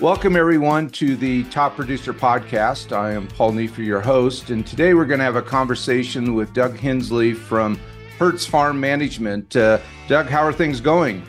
Welcome, everyone, to the Top Producer Podcast. I am Paul Neiffer, your host, and today we're going to have a conversation with Doug Hensley from Hertz Farm Management. Uh, Doug, how are things going?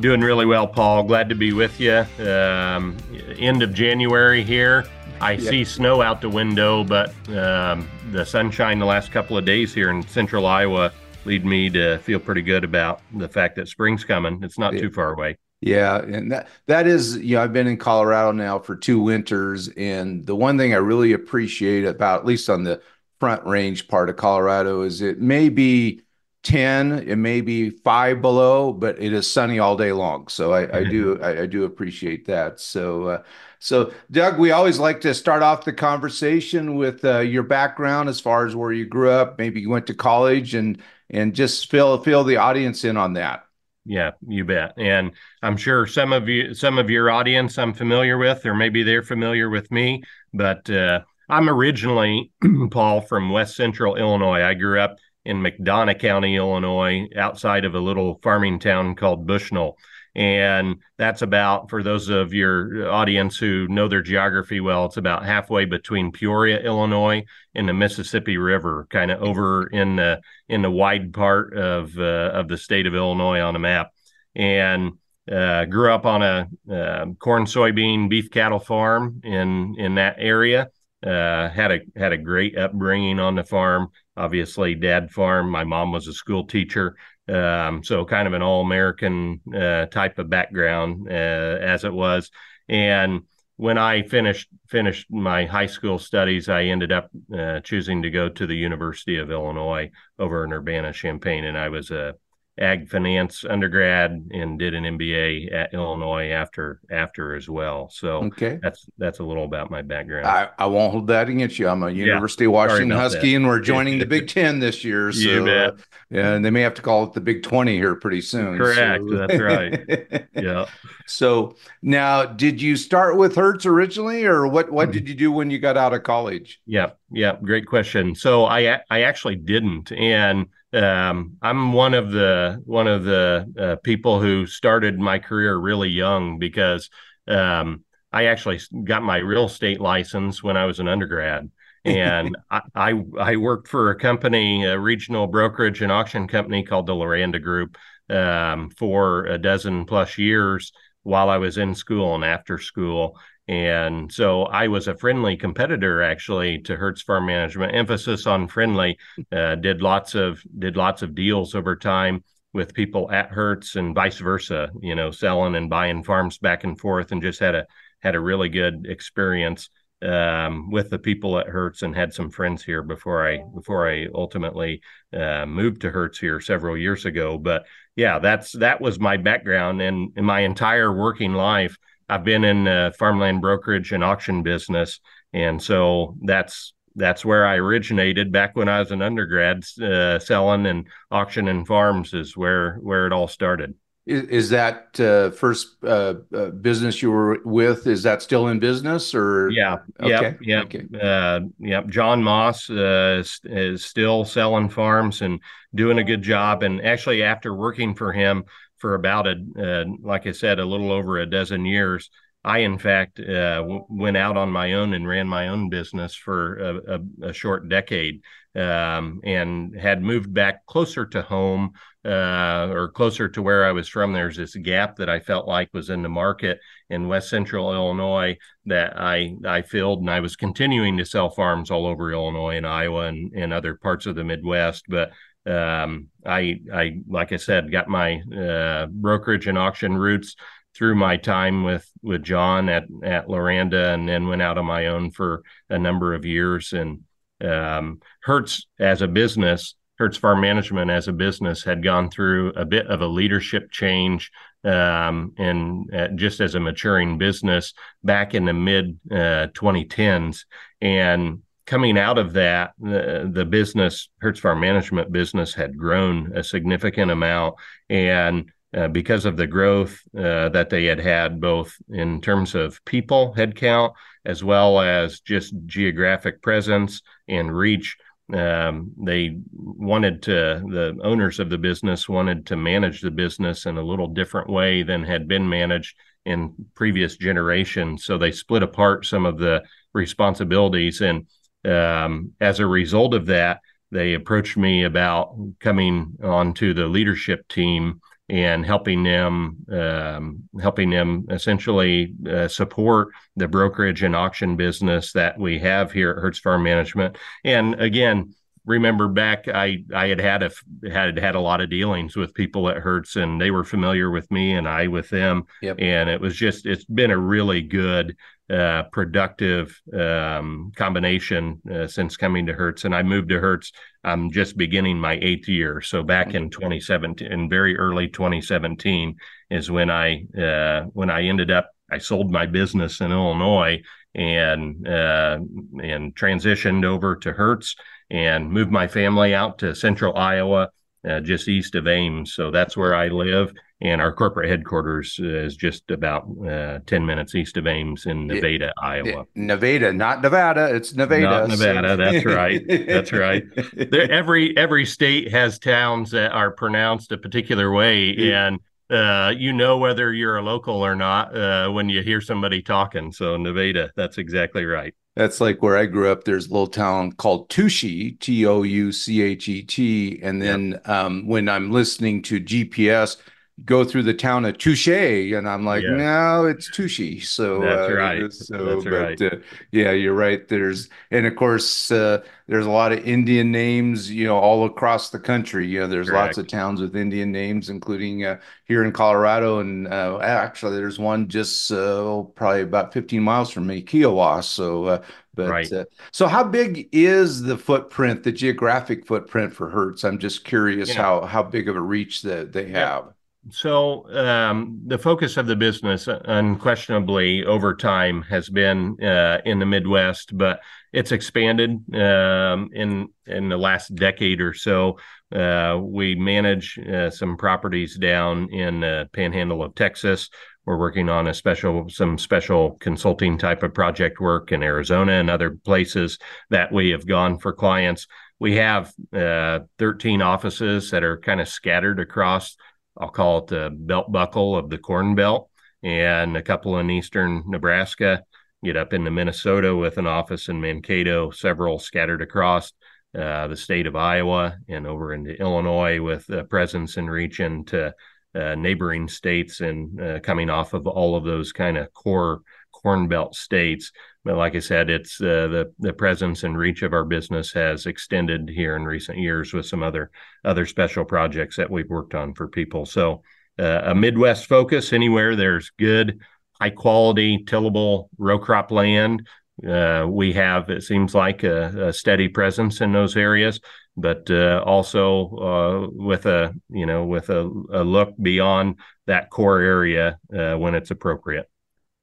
Doing really well, Paul. Glad to be with you. Um, end of January here. I yeah. see snow out the window, but um, the sunshine the last couple of days here in central Iowa lead me to feel pretty good about the fact that spring's coming. It's not yeah. too far away. Yeah, and that that is, you know, I've been in Colorado now for two winters, and the one thing I really appreciate about, at least on the front range part of Colorado, is it may be 10, it may be five below, but it is sunny all day long. So I, I do I, I, do appreciate that. So uh, so Doug, we always like to start off the conversation with uh, your background as far as where you grew up, maybe you went to college, and and just fill fill the audience in on that. Yeah, you bet. And I'm sure some of you, some of your audience, I'm familiar with, or maybe they're familiar with me. But uh, I'm originally Paul from West Central Illinois. I grew up in McDonough County, Illinois, outside of a little farming town called Bushnell. And that's about, for those of your audience who know their geography well, it's about halfway between Peoria, Illinois, and the Mississippi River, kind of over in the in the wide part of uh, of the state of Illinois on a map. And uh, grew up on a uh, corn, soybean, beef cattle farm in in that area. Uh, had a had a great upbringing on the farm. Obviously, dad farm. My mom was a school teacher, um, so kind of an all American uh, type of background uh, as it was. And when I finished finished my high school studies, I ended up uh, choosing to go to the University of Illinois over in Urbana Champaign, and I was a ag finance undergrad and did an MBA at Illinois after after as well. So okay. that's that's a little about my background. I, I won't hold that against you. I'm a University yeah, of Washington Husky, that. and we're joining the Big Ten this year. So uh, yeah, and they may have to call it the Big Twenty here pretty soon. Correct. So. That's right. yeah. So now, did you start with Hertz originally, or what? What mm-hmm. did you do when you got out of college? Yeah. Yeah. Great question. So I I actually didn't, and um, I'm one of the one of the uh, people who started my career really young because um, I actually got my real estate license when I was an undergrad, and I, I, I worked for a company, a regional brokerage and auction company called the Loranda Group, um, for a dozen plus years while I was in school and after school. And so I was a friendly competitor actually to Hertz Farm Management. Emphasis on friendly. Uh, did lots of did lots of deals over time with people at Hertz and vice versa. You know, selling and buying farms back and forth, and just had a had a really good experience um, with the people at Hertz and had some friends here before I before I ultimately uh, moved to Hertz here several years ago. But yeah, that's that was my background and in my entire working life. I've been in the farmland brokerage and auction business, and so that's that's where I originated back when I was an undergrad. Uh, selling and auctioning farms is where where it all started. Is, is that uh, first uh, uh, business you were with? Is that still in business or? Yeah, okay. yeah, okay. Uh, yeah. John Moss uh, is, is still selling farms and doing a good job. And actually, after working for him for about a, uh, like I said, a little over a dozen years. I, in fact, uh, w- went out on my own and ran my own business for a, a, a short decade um, and had moved back closer to home uh, or closer to where I was from. There's this gap that I felt like was in the market in West Central Illinois that I, I filled, and I was continuing to sell farms all over Illinois and Iowa and, and other parts of the Midwest. But um, I, I, like I said, got my uh, brokerage and auction roots through my time with with John at at Loranda, and then went out on my own for a number of years. And um, Hertz as a business, Hertz Farm Management as a business had gone through a bit of a leadership change, um, and uh, just as a maturing business back in the mid uh, 2010s, and coming out of that, the, the business, Hertz Farm Management business, had grown a significant amount. And uh, because of the growth uh, that they had had, both in terms of people headcount as well as just geographic presence and reach. Um, they wanted to, the owners of the business wanted to manage the business in a little different way than had been managed in previous generations. So they split apart some of the responsibilities. And um, as a result of that, they approached me about coming onto the leadership team and helping them um, helping them essentially uh, support the brokerage and auction business that we have here at Hertz Farm Management. And again, remember back I I had had a had had a lot of dealings with people at Hertz and they were familiar with me and I with them yep. and it was just it's been a really good uh, productive um, combination uh, since coming to Hertz. And I moved to Hertz. I'm just beginning my eighth year. So back in 2017, in very early 2017, is when I uh, when I ended up. I sold my business in Illinois and uh, and transitioned over to Hertz and moved my family out to Central Iowa, uh, just east of Ames. So that's where I live and our corporate headquarters is just about uh, 10 minutes east of Ames in Nevada, it, Iowa. It, Nevada, not Nevada, it's Nevada. Not Nevada, so. that's right. That's right. There, every every state has towns that are pronounced a particular way and uh, you know whether you're a local or not uh, when you hear somebody talking. So Nevada, that's exactly right. That's like where I grew up. There's a little town called Touchet, T O U C H E T. And then yep. um, when I'm listening to GPS, go through the town of Touche, and I'm like, yeah. no, it's Touche. So that's uh, right. So, that's but, right. Uh, yeah, you're right. There's, and of course, uh, there's a lot of Indian names, you know, all across the country. You know, there's Correct. lots of towns with Indian names, including uh, here in Colorado, and uh, actually, there's one just uh, probably about 15 miles from me, Kiowa. So. But right. uh, so, how big is the footprint, the geographic footprint for Hertz? I'm just curious yeah. how how big of a reach that they have. So um, the focus of the business, uh, unquestionably, over time has been uh, in the Midwest, but it's expanded um, in in the last decade or so. Uh, we manage uh, some properties down in the Panhandle of Texas. We're working on a special, some special consulting type of project work in Arizona and other places that we have gone for clients. We have uh, 13 offices that are kind of scattered across I'll call it the belt buckle of the Corn Belt, and a couple in eastern Nebraska. Get up into Minnesota with an office in Mankato, several scattered across uh, the state of Iowa, and over into Illinois with a presence and reach into uh, neighboring states and uh, coming off of all of those kind of core Corn Belt states. But like I said, it's uh, the the presence and reach of our business has extended here in recent years with some other other special projects that we've worked on for people. So uh, a Midwest focus anywhere there's good, high quality, tillable row crop land. Uh, we have it seems like a, a, steady presence in those areas, but uh, also uh, with a you know with a, a, look beyond that core area uh, when it's appropriate.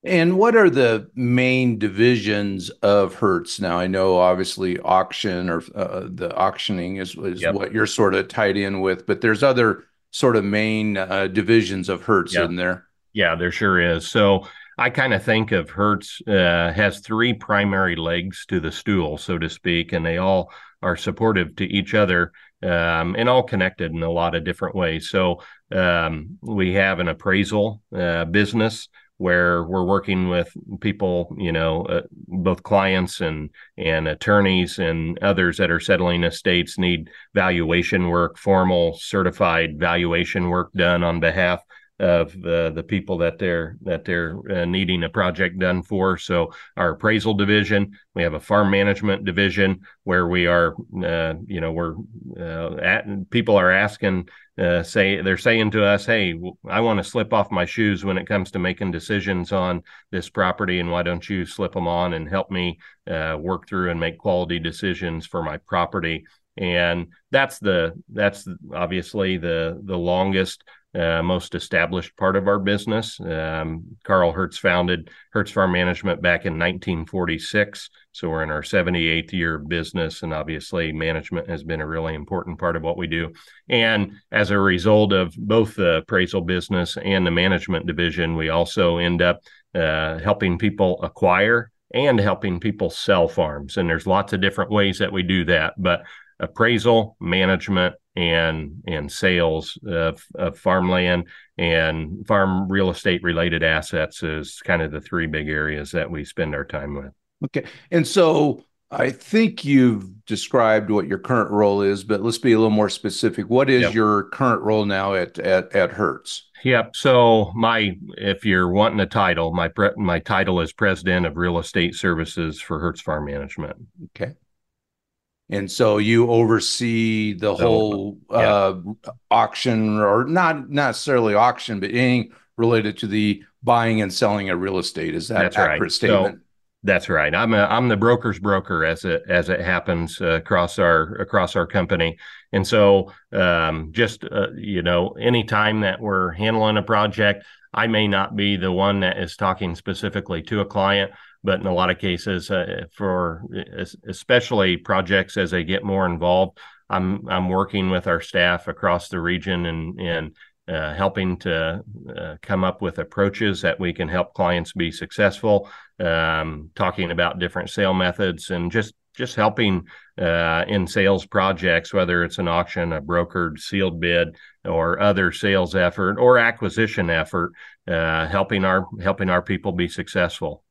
And what are the main divisions of Hertz? Now, I know obviously auction or uh, the auctioning is, is yep. what you're sort of tied in with, but there's other sort of main uh, divisions of Hertz yep. in there. Yeah, there sure is. So I kind of think of Hertz uh, has three primary legs to the stool, so to speak, and they all are supportive to each other um, and all connected in a lot of different ways. So um, we have an appraisal uh, business where we're working with people, you know, uh, both clients and and attorneys and others that are settling estates need valuation work, formal certified valuation work done on behalf of uh, the people that they're that they're uh, needing a project done for. So our appraisal division, we have a farm management division where we are, uh, you know, we're uh, at people are asking, uh, say they're saying to us, "Hey, I want to slip off my shoes when it comes to making decisions on this property, and why don't you slip them on and help me uh, work through and make quality decisions for my property?" and that's the that's obviously the the longest uh, most established part of our business. Um, Carl Hertz founded Hertz Farm Management back in 1946. So we're in our 78th year of business. And obviously, management has been a really important part of what we do. And as a result of both the appraisal business and the management division, we also end up uh, helping people acquire and helping people sell farms. And there's lots of different ways that we do that. But appraisal, management, and and sales of, of farmland and farm real estate related assets is kind of the three big areas that we spend our time with. Okay, and so I think you've described what your current role is, but let's be a little more specific. What is yep. your current role now at at at Hertz? Yep. So my, if you're wanting a title, my pre, my title is president of real estate services for Hertz Farm Management. Okay. And so you oversee the so, whole yeah. uh, auction, or not necessarily auction, but anything related to the buying and selling of real estate. Is that That's accurate right. statement? So, that's right. I'm a, I'm the broker's broker as it as it happens uh, across our across our company, and so um, just uh, you know, any time that we're handling a project, I may not be the one that is talking specifically to a client, but in a lot of cases, uh, for especially projects as they get more involved, I'm I'm working with our staff across the region and and uh, helping to uh, come up with approaches that we can help clients be successful. Um, talking about different sale methods and just just helping uh, in sales projects, whether it's an auction, a brokered sealed bid, or other sales effort or acquisition effort, uh, helping our helping our people be successful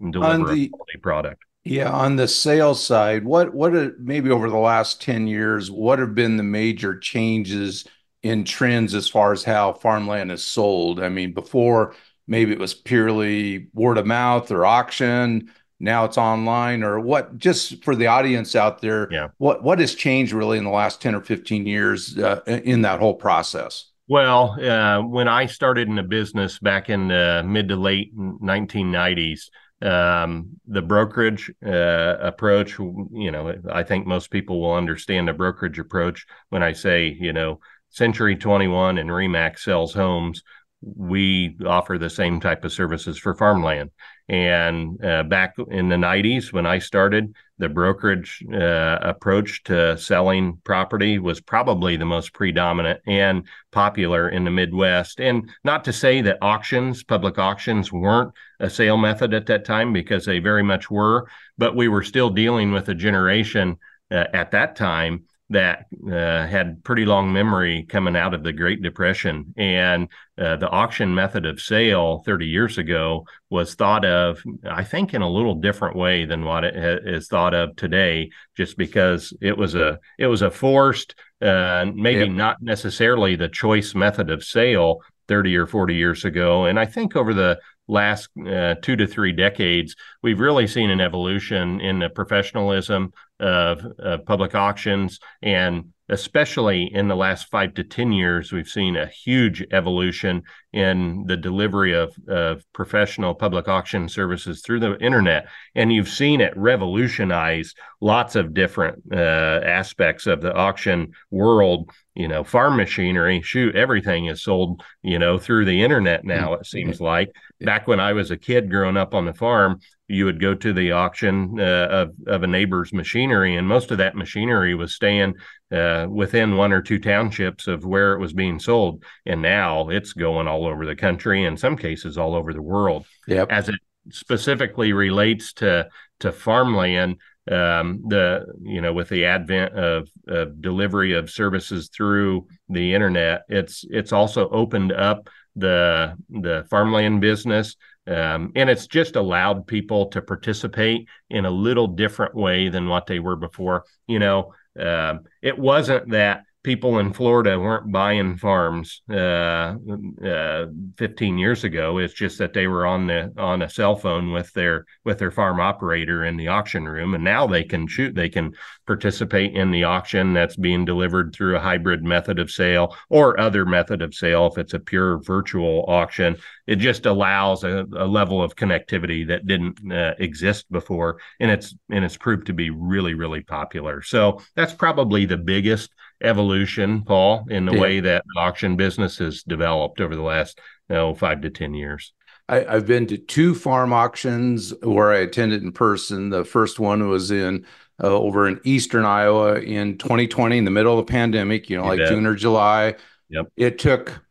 and deliver the, a quality product. Yeah, on the sales side, what what are, maybe over the last 10 years, what have been the major changes in trends as far as how farmland is sold? I mean, before maybe it was purely word of mouth or auction, now it's online or what just for the audience out there, yeah. what what has changed really in the last 10 or 15 years uh, in that whole process? Well, uh, when I started in the business back in the mid to late 1990s, um, the brokerage uh, approach you know i think most people will understand the brokerage approach when i say you know century 21 and remax sells homes we offer the same type of services for farmland. And uh, back in the 90s, when I started, the brokerage uh, approach to selling property was probably the most predominant and popular in the Midwest. And not to say that auctions, public auctions, weren't a sale method at that time, because they very much were, but we were still dealing with a generation uh, at that time that uh, had pretty long memory coming out of the Great Depression. And uh, the auction method of sale 30 years ago was thought of, I think, in a little different way than what it ha- is thought of today, just because it was a it was a forced, uh, maybe yep. not necessarily the choice method of sale 30 or 40 years ago. And I think over the last uh, two to three decades, we've really seen an evolution in the professionalism of, of, public auctions. And especially in the last five to 10 years, we've seen a huge evolution in the delivery of, of professional public auction services through the internet. And you've seen it revolutionize lots of different uh, aspects of the auction world you know, farm machinery, shoot, everything is sold, you know, through the internet now, it seems like. Back when I was a kid growing up on the farm, you would go to the auction uh, of, of a neighbor's machinery, and most of that machinery was staying uh, within one or two townships of where it was being sold. And now it's going all over the country, in some cases, all over the world. Yep. As it specifically relates to to farmland, um, the you know with the advent of, of delivery of services through the internet, it's it's also opened up the the farmland business, um, and it's just allowed people to participate in a little different way than what they were before. You know, uh, it wasn't that people in Florida weren't buying farms uh, uh, 15 years ago. It's just that they were on the on a cell phone with their with their farm operator in the auction room, and now they can shoot. They can participate in the auction that's being delivered through a hybrid method of sale or other method of sale. If it's a pure virtual auction, it just allows a, a level of connectivity that didn't uh, exist before, and it's and it's proved to be really really popular. So that's probably the biggest evolution, Paul, in the yeah. way that auction business has developed over the last you know, five to 10 years. I, have been to two farm auctions where I attended in person. The first one was in uh, over in eastern Iowa in 2020, in the middle of the pandemic, you know, you like bet. June or July. Yep. It took,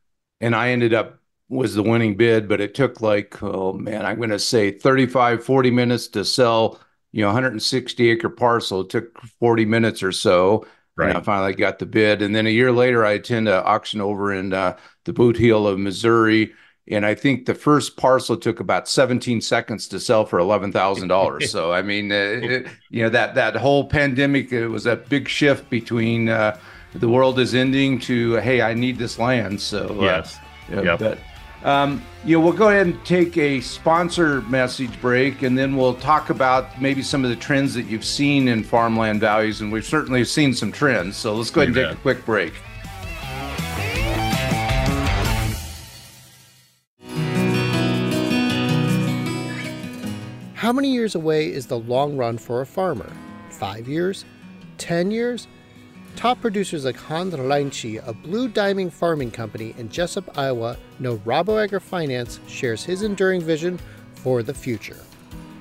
and I ended up was the winning bid, but it took like, oh man, I'm going to say 35, 40 minutes to sell, you know, 160 acre parcel. It took 40 minutes or so. Right. And I finally got the bid. And then a year later, I attend an auction over in uh, the boot heel of Missouri and I think the first parcel took about 17 seconds to sell for eleven thousand dollars. so I mean, uh, it, you know that that whole pandemic it was a big shift between uh, the world is ending to hey, I need this land. So uh, yes, uh, yep. but um, you know we'll go ahead and take a sponsor message break, and then we'll talk about maybe some of the trends that you've seen in farmland values, and we've certainly seen some trends. So let's go ahead and take a quick break. How many years away is the long run for a farmer? Five years? Ten years? Top producers like Hans Reinche a Blue Diamond Farming Company in Jesup, Iowa, know Rabo AgriFinance shares his enduring vision for the future.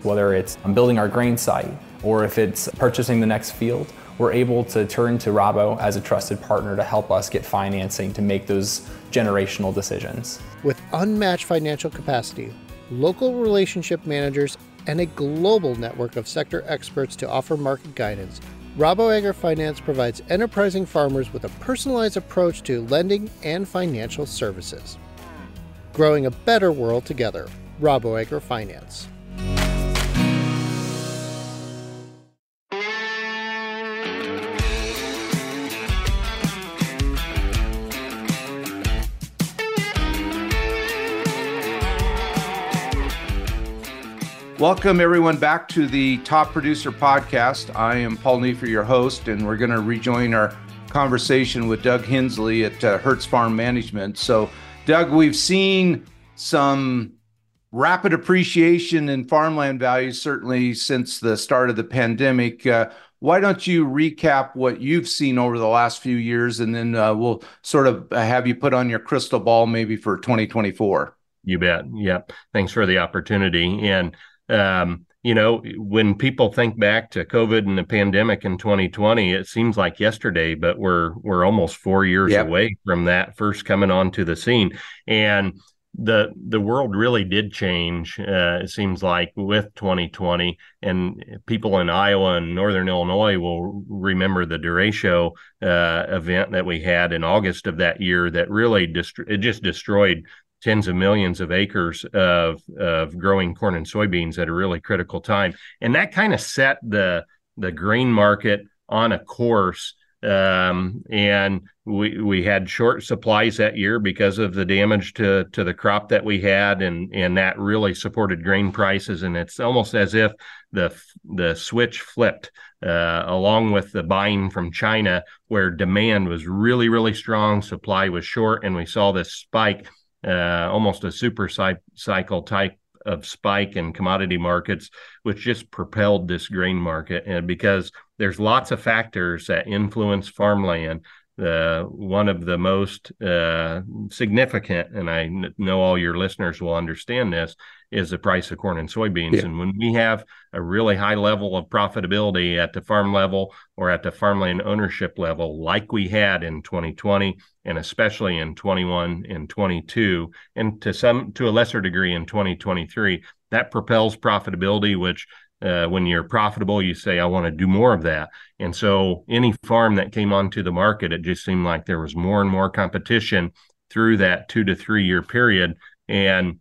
Whether it's building our grain site or if it's purchasing the next field, we're able to turn to Rabo as a trusted partner to help us get financing to make those generational decisions. With unmatched financial capacity, local relationship managers, and a global network of sector experts to offer market guidance, Rabo AgriFinance provides enterprising farmers with a personalized approach to lending and financial services. Growing a better world together, Rabo AgriFinance. Welcome, everyone, back to the Top Producer Podcast. I am Paul Neiffer, your host, and we're going to rejoin our conversation with Doug Hensley at uh, Hertz Farm Management. So, Doug, we've seen some rapid appreciation in farmland values, certainly since the start of the pandemic. Uh, why don't you recap what you've seen over the last few years, and then uh, we'll sort of have you put on your crystal ball maybe for 2024? You bet. Yep. Thanks for the opportunity. And um, you know, when people think back to COVID and the pandemic in 2020, it seems like yesterday, but we're we're almost four years yep. away from that first coming onto the scene, and the the world really did change. Uh, it seems like with 2020, and people in Iowa and Northern Illinois will remember the derecho uh, event that we had in August of that year. That really dist- it just destroyed tens of millions of acres of of growing corn and soybeans at a really critical time, and that kind of set the the grain market on a course. Um, and we we had short supplies that year because of the damage to to the crop that we had, and and that really supported grain prices. And it's almost as if the the switch flipped uh, along with the buying from China, where demand was really really strong, supply was short, and we saw this spike uh, almost a super cycle type of spike in commodity markets, which just propelled this grain market. And because there's lots of factors that influence farmland, uh, one of the most uh, significant, and I know all your listeners will understand this, is the price of corn and soybeans. Yeah. And when we have a really high level of profitability at the farm level or at the farmland ownership level, like we had in 2020, and especially in 21 and 22, and to some to a lesser degree in 2023, that propels profitability, which uh, when you're profitable, you say, I want to do more of that. And so any farm that came onto the market, it just seemed like there was more and more competition through that two to three year period. And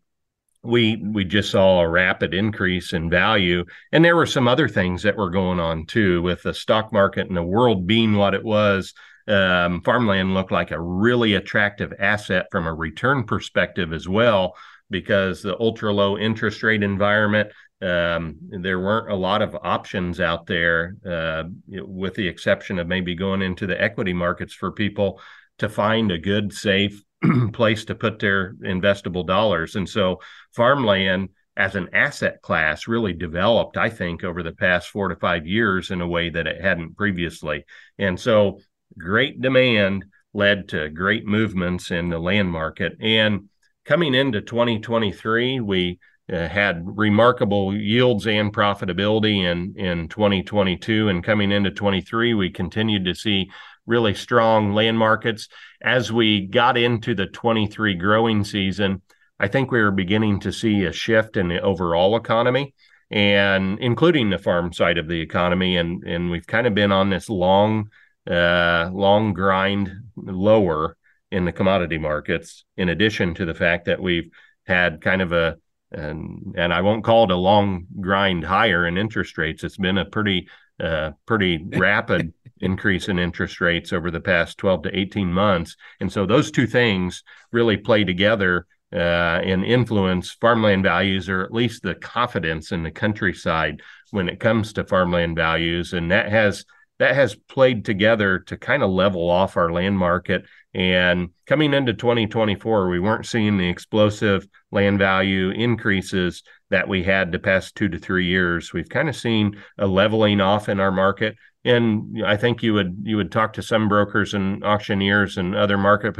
we we just saw a rapid increase in value and there were some other things that were going on too with the stock market and the world being what it was um, farmland looked like a really attractive asset from a return perspective as well because the ultra low interest rate environment um, there weren't a lot of options out there uh, with the exception of maybe going into the equity markets for people to find a good safe place to put their investable dollars. And so farmland as an asset class really developed, I think, over the past four to five years in a way that it hadn't previously. And so great demand led to great movements in the land market. And coming into 2023, we uh, had remarkable yields and profitability in in 2022 and coming into 23 we continued to see really strong land markets. As we got into the 23 growing season i think we were beginning to see a shift in the overall economy and including the farm side of the economy. And and we've kind of been on this long uh, long grind lower in the commodity markets in addition to the fact that we've had kind of a and and I won't call it a long grind higher in interest rates. It's been a pretty uh, pretty rapid increase in interest rates over the past 12 to 18 months, and so those two things really play together uh, and influence farmland values, or at least the confidence in the countryside when it comes to farmland values, and that has that has played together to kind of level off our land market. And coming into 2024, we weren't seeing the explosive land value increases that we had the past two to three years. We've kind of seen a leveling off in our market. And I think you would you would talk to some brokers and auctioneers and other market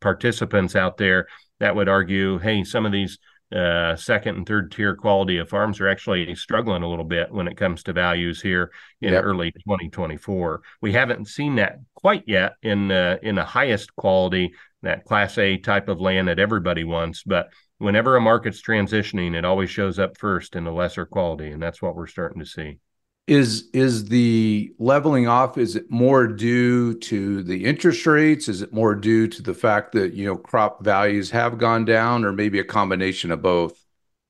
participants out there that would argue, hey, some of these uh, second and third tier quality of farms are actually struggling a little bit when it comes to values here in yep. early 2024. We haven't seen that quite yet in uh, in the highest quality, that Class A type of land that everybody wants. But whenever a market's transitioning, it always shows up first in the lesser quality, and that's what we're starting to see is is the leveling off is it more due to the interest rates? Is it more due to the fact that you know crop values have gone down or maybe a combination of both?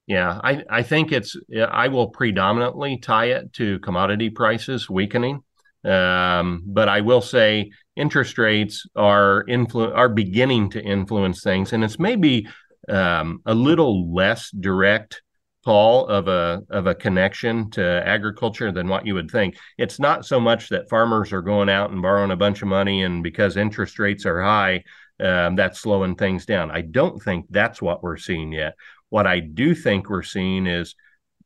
Yeah i i think it's i will predominantly tie it to commodity prices weakening. Um, but i will say interest rates are beginning to influence things and it's maybe um, a little less direct Paul, of a of a connection to agriculture than what you would think. It's not so much that farmers are going out and borrowing a bunch of money, and because interest rates are high, um, that's slowing things down. I don't think that's what we're seeing yet. What I do think we're seeing is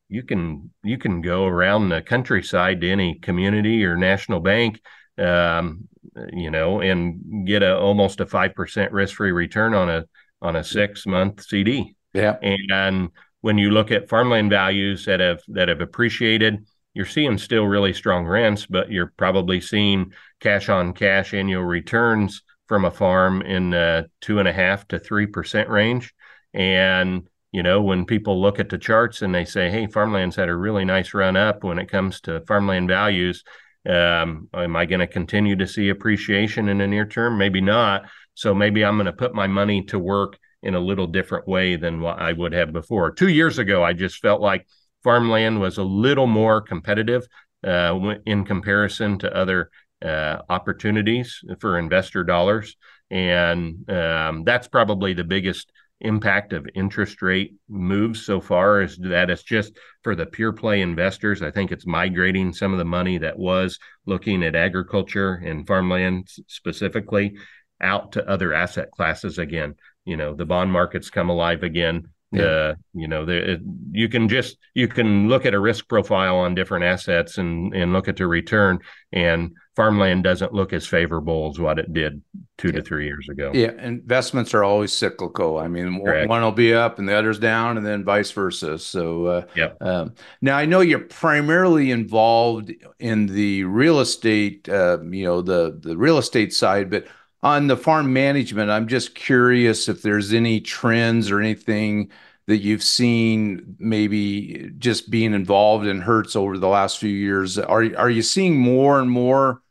you can you can go around the countryside to any community or national bank, um, you know, and get a almost a five percent risk free return on a on a six month CD. Yeah, and when you look at farmland values that have that have appreciated, you're seeing still really strong rents, but you're probably seeing cash on cash annual returns from a farm in the two and a half to three percent range. And you know, when people look at the charts and they say, "Hey, farmland's had a really nice run up when it comes to farmland values," um, am I going to continue to see appreciation in the near term? Maybe not. So maybe I'm going to put my money to work in a little different way than what I would have before. Two years ago, I just felt like farmland was a little more competitive uh, in comparison to other uh, opportunities for investor dollars. And um, that's probably the biggest impact of interest rate moves so far is that it's just for the pure play investors. I think it's migrating some of the money that was looking at agriculture and farmland specifically out to other asset classes again you know the bond markets come alive again yeah. you know the, you can just you can look at a risk profile on different assets and and look at the return and farmland doesn't look as favorable as what it did two yeah. to three years ago yeah investments are always cyclical i mean Correct. one will be up and the other's down and then vice versa so uh, yep. Um, now i know you're primarily involved in the real estate uh, you know the the real estate side but on the farm management, I'm just curious if there's any trends or anything that you've seen maybe just being involved in Hertz over the last few years. Are are you seeing more and more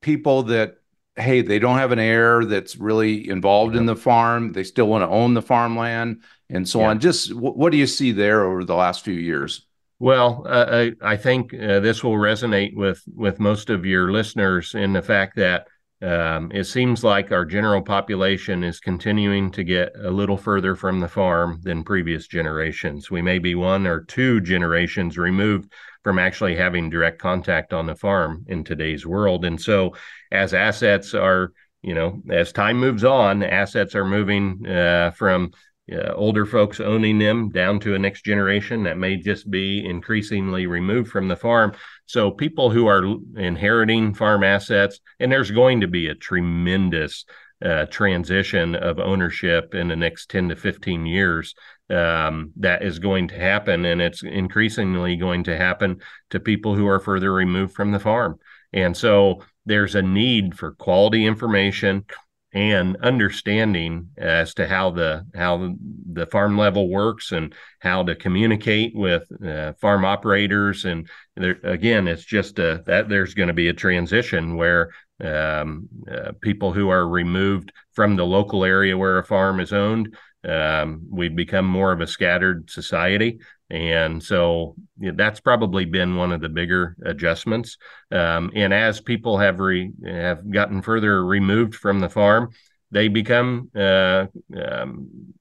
people that hey, they don't have an heir that's really involved in the farm, they still want to own the farmland and so on. Just what do you see there over the last few years? Well, uh, I, I, think uh, this will resonate with with most of your listeners in the fact that um, it seems like our general population is continuing to get a little further from the farm than previous generations. We may be one or two generations removed from actually having direct contact on the farm in today's world. And so, as assets are, you know, as time moves on, assets are moving uh, from uh, older folks owning them down to a next generation that may just be increasingly removed from the farm. So people who are inheriting farm assets, and there's going to be a tremendous uh, transition of ownership in the next 10 to 15 years um, that is going to happen. And it's increasingly going to happen to people who are further removed from the farm. And so there's a need for quality information and understanding as to how the how the farm level works and how to communicate with uh, farm operators and there, again it's just a, that there's going to be a transition where um, uh, people who are removed from the local area where a farm is owned um, we've become more of a scattered society and so that's probably been one of the bigger adjustments. Um, and as people have re, have gotten further removed from the farm, they become uh, um,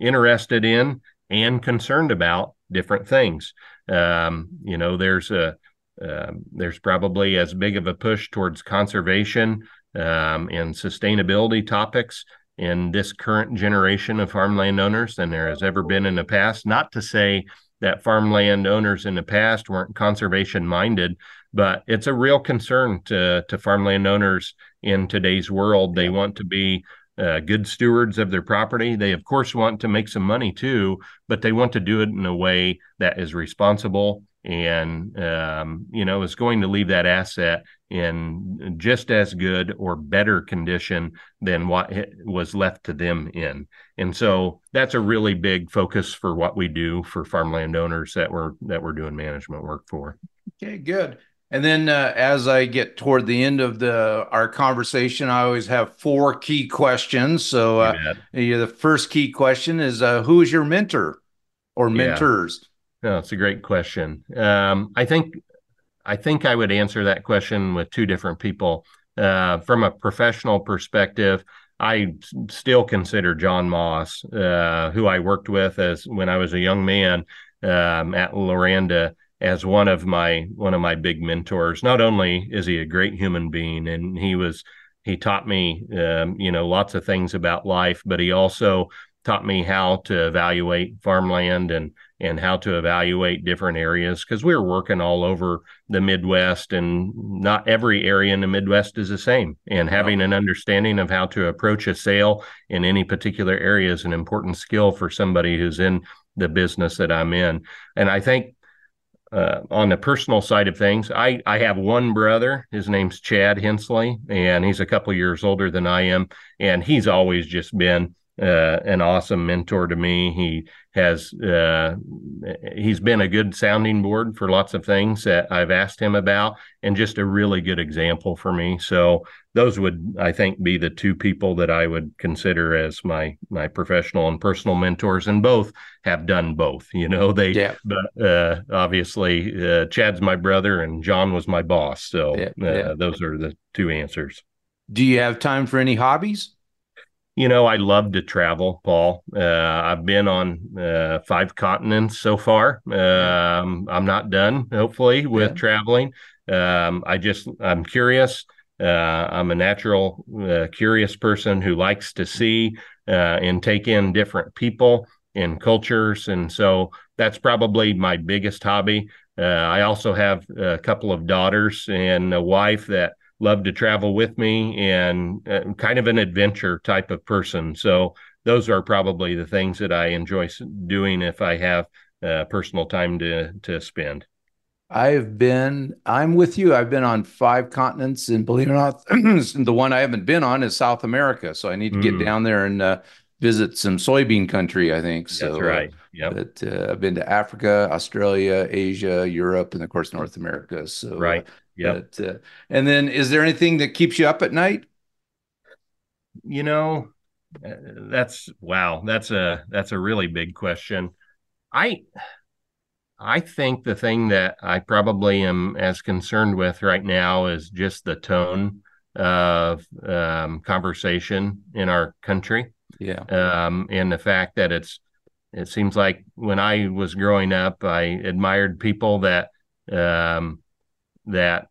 interested in and concerned about different things. Um, you know, there's a uh, there's probably as big of a push towards conservation um, and sustainability topics in this current generation of farmland owners than there has ever been in the past. Not to say that farmland owners in the past weren't conservation minded, but it's a real concern to to farmland owners in today's world. They want to be uh, good stewards of their property. They, of course, want to make some money too, but they want to do it in a way that is responsible and um, you know is going to leave that asset in just as good or better condition than what was left to them in. And so that's a really big focus for what we do for farmland owners that we're that we're doing management work for. Okay good and then uh, as i get toward the end of the our conversation i always have four key questions. So uh, yeah, the first key question is uh, who is your mentor or mentors? Yeah no, it's a great question. Um, I think I think I would answer that question with two different people. Uh, from a professional perspective, I still consider John Moss, uh, who I worked with as when I was a young man um, at Loranda, as one of my one of my big mentors. Not only is he a great human being, and he was he taught me um, you know lots of things about life, but he also taught me how to evaluate farmland and and how to evaluate different areas because we were working all over the Midwest and not every area in the Midwest is the same. And having an understanding of how to approach a sale in any particular area is an important skill for somebody who's in the business that I'm in. And I think uh, on the personal side of things, I, I have one brother. His name's Chad Hensley, and he's a couple years older than I am. And he's always just been uh, an awesome mentor to me. He has uh, he's been a good sounding board for lots of things that I've asked him about, and just a really good example for me. So those would I think be the two people that I would consider as my my professional and personal mentors, and both have done both. You know, they yeah. but uh, obviously uh, Chad's my brother and John was my boss. So yeah, uh, yeah. those are the two answers. Do you have time for any hobbies? You know, I love to travel, Paul. Uh, I've been on uh, five continents so far. Um, I'm not done, hopefully, with yeah. traveling. Um, I just, I'm curious. Uh, I'm a natural, uh, curious person who likes to see uh, and take in different people and cultures. And so that's probably my biggest hobby. Uh, I also have a couple of daughters and a wife that love to travel with me and uh, kind of an adventure type of person. So those are probably the things that I enjoy doing if I have uh, personal time to to spend. I've been, I'm with you. I've been on five continents, and believe it or not, the one I haven't been on is South America. So I need to get mm. down there and uh, visit some soybean country. I think so. That's right. Yeah. But uh, I've been to Africa, Australia, Asia, Europe, and of course North America. So right. Yeah. Uh, and then, is there anything that keeps you up at night? You know, uh, that's wow. That's a that's a really big question. I I think the thing that I probably am as concerned with right now is just the tone of um, conversation in our country. Yeah. Um, and the fact that it's it seems like when I was growing up, I admired people that um, that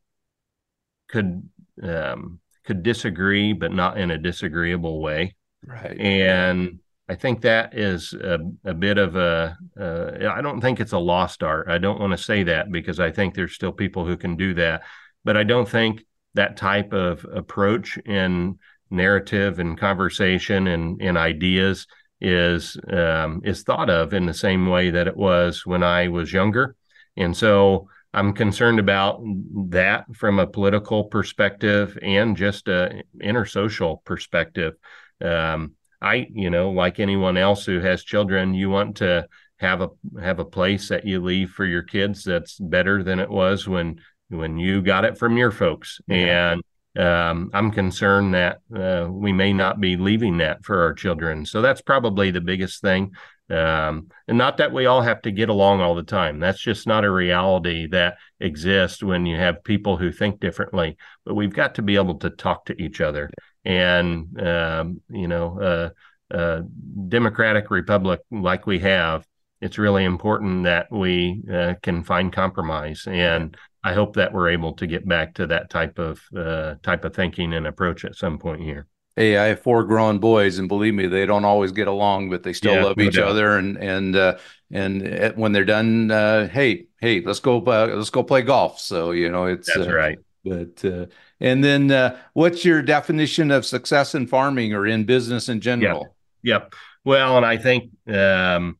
could um, could disagree, but not in a disagreeable way. Right. And I think that is a, a bit of a. Uh, I don't think it's a lost art. I don't want to say that because I think there's still people who can do that, but I don't think that type of approach in narrative and conversation and, and ideas is um, is thought of in the same way that it was when I was younger, and so I'm concerned about that from a political perspective and just a intersocial perspective. Um, I, you know, like anyone else who has children, you want to have a have a place that you leave for your kids that's better than it was when when you got it from your folks. Yeah. And um, I'm concerned that uh, we may not be leaving that for our children. So that's probably the biggest thing. Um, and not that we all have to get along all the time. That's just not a reality that exists when you have people who think differently. But we've got to be able to talk to each other. And, um, you know, uh, uh, democratic republic like we have, it's really important that we uh, can find compromise. And I hope that we're able to get back to that type of uh, type of thinking and approach at some point here. Hey, I have four grown boys, and believe me, they don't always get along, but they still yeah, love no each doubt. other. And and uh, and when they're done, uh, hey, hey, let's go, uh, let's go play golf. So you know, it's that's uh, right. But uh, and then, uh, what's your definition of success in farming or in business in general? Yep. yep. Well, and I think um,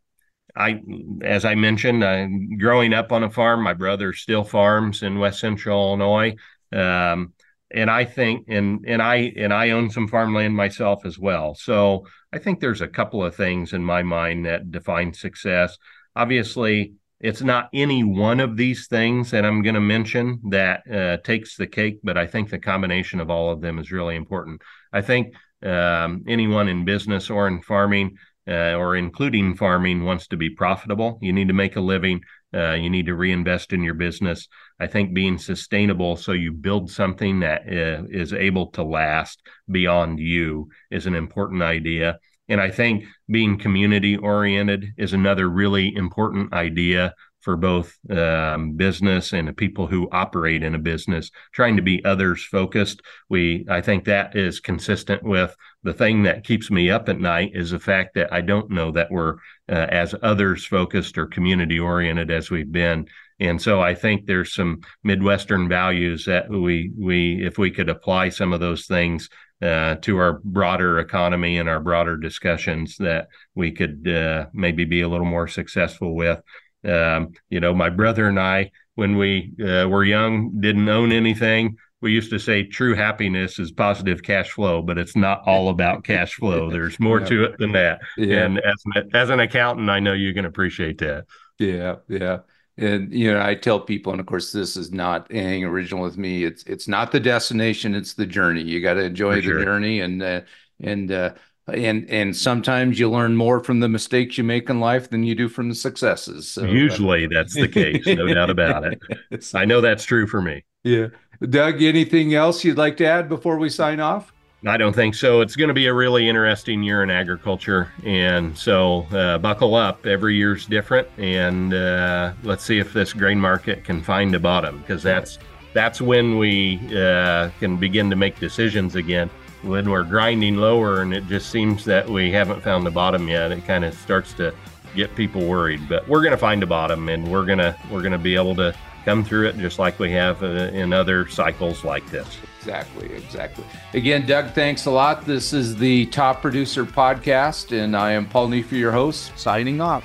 I, as I mentioned, I'm growing up on a farm. My brother still farms in West Central Illinois. Um, and I think and and I and I own some farmland myself as well. So I think there's a couple of things in my mind that define success. Obviously, it's not any one of these things that I'm going to mention that uh, takes the cake, but I think the combination of all of them is really important. I think um, anyone in business or in farming uh, or including farming wants to be profitable. You need to make a living. Uh, you need to reinvest in your business. I think being sustainable so you build something that uh, is able to last beyond you is an important idea. And I think being community oriented is another really important idea for both um, business and the people who operate in a business, trying to be others focused. We, I think that is consistent with the thing that keeps me up at night is the fact that I don't know that we're uh, as others focused or community oriented as we've been. And so I think there's some Midwestern values that we we if we could apply some of those things uh, to our broader economy and our broader discussions that we could uh, maybe be a little more successful with. Um, you know, my brother and I, when we uh, were young, didn't own anything. We used to say true happiness is positive cash flow, but it's not all about cash flow. There's more yeah. to it than that. Yeah. And as an, as an accountant, I know you can appreciate that. Yeah, yeah. And you know, I tell people, and of course, this is not anything original with me. It's it's not the destination; it's the journey. You got to enjoy the journey, and uh, and uh, and and sometimes you learn more from the mistakes you make in life than you do from the successes. So, Usually, uh, that's the case, no doubt about it. I know that's true for me. Yeah, Doug. Anything else you'd like to add before we sign off? I don't think so. It's going to be a really interesting year in agriculture, and so uh, buckle up. Every year's different, and uh, let's see if this grain market can find a bottom because that's that's when we uh, can begin to make decisions again when we're grinding lower and it just seems that we haven't found the bottom yet, it kind of starts to get people worried. But we're going to find a bottom, and we're gonna we're gonna be able to come through it just like we have uh, in other cycles like this. Exactly, exactly. Again, Doug, thanks a lot. This is the Top Producer Podcast, and I am Paul Neiffer, your host, signing off.